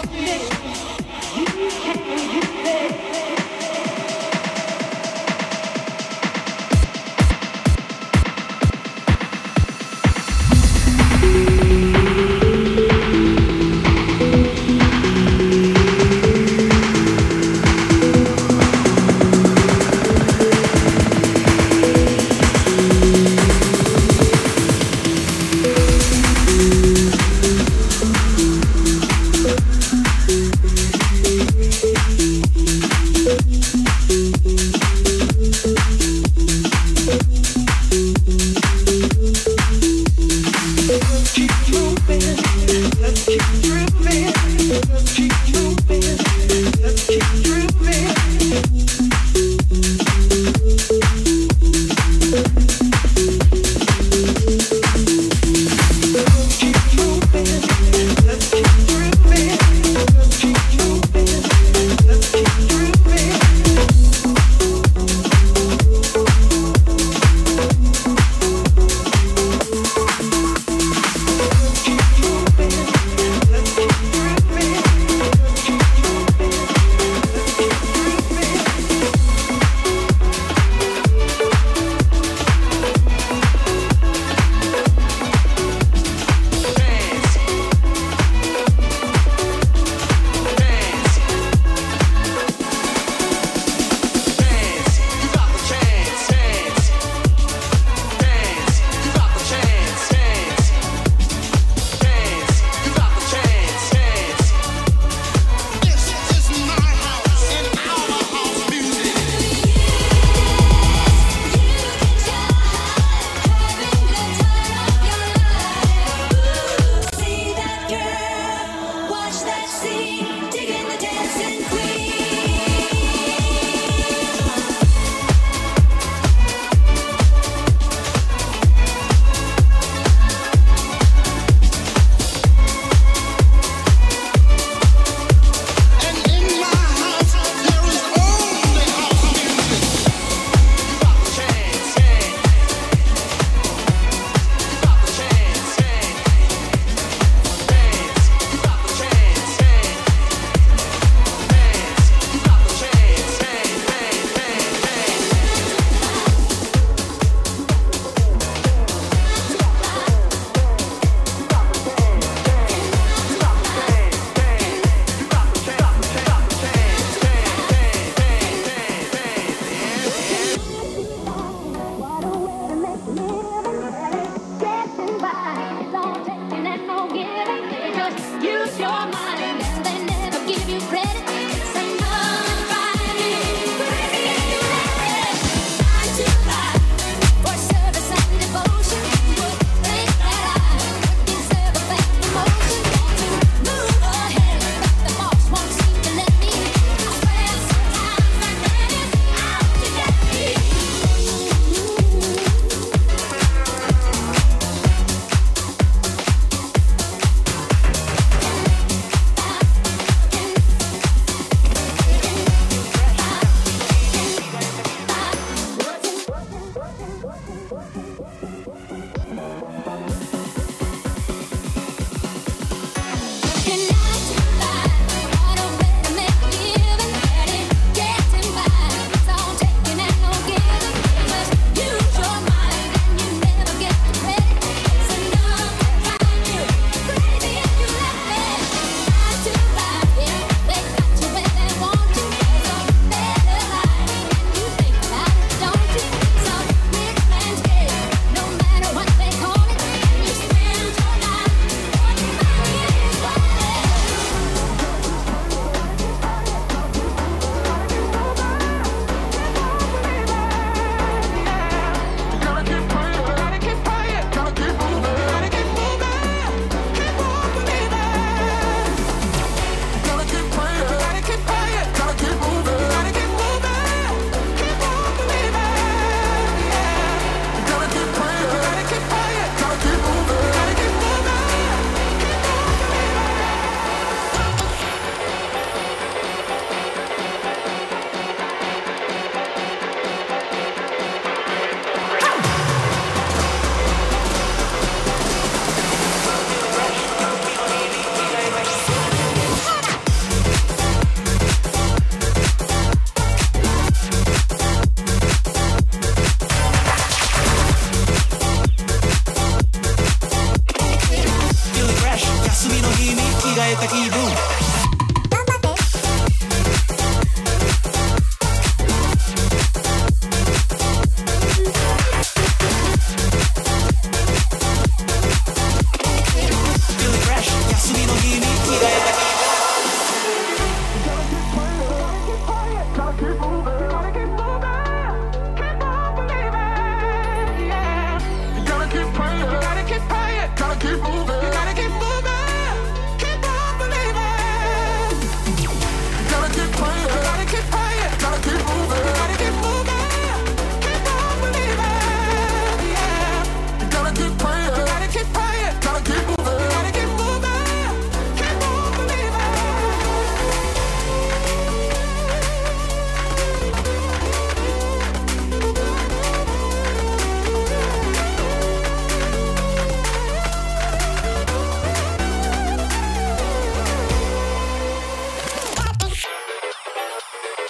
Fuck me.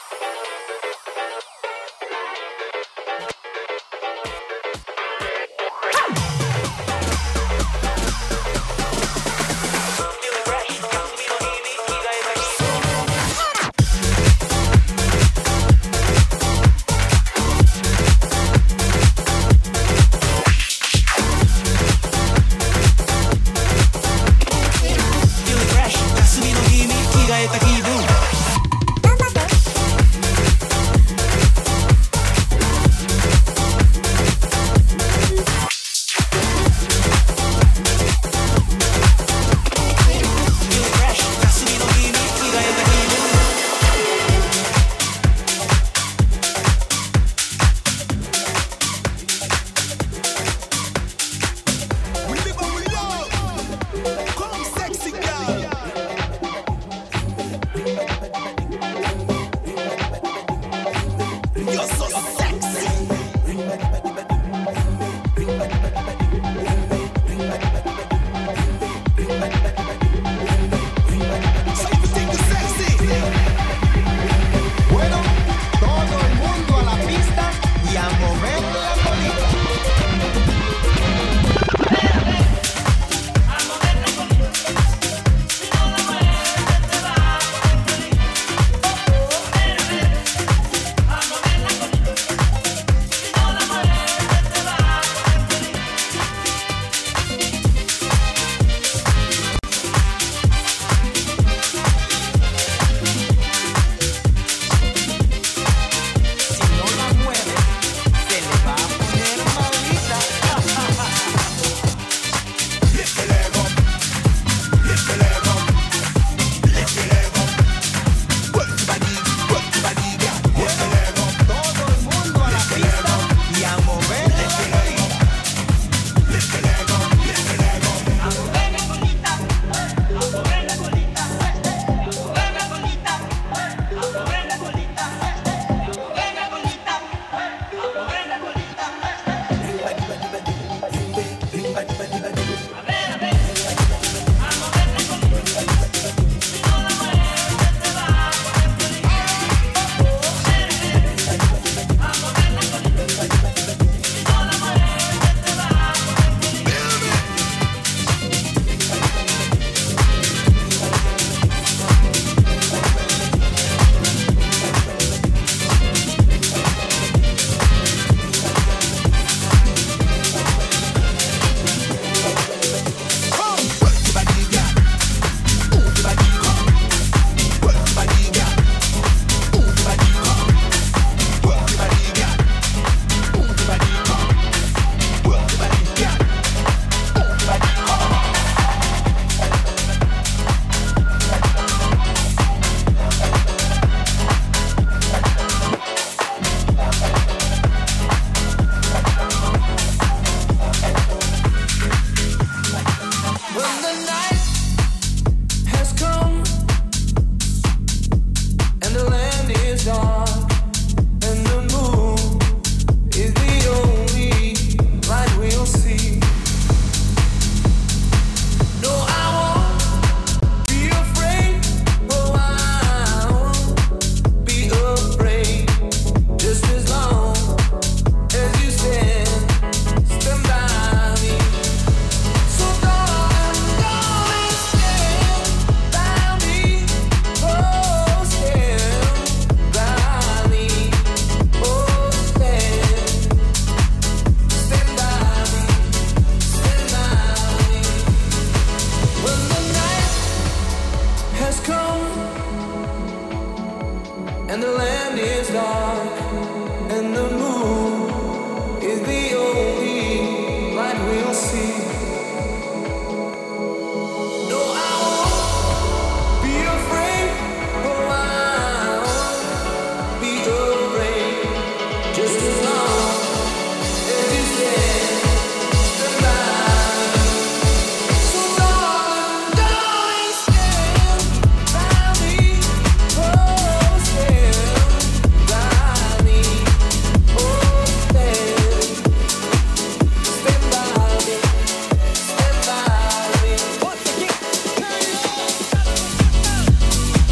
Thank you. when it's dark.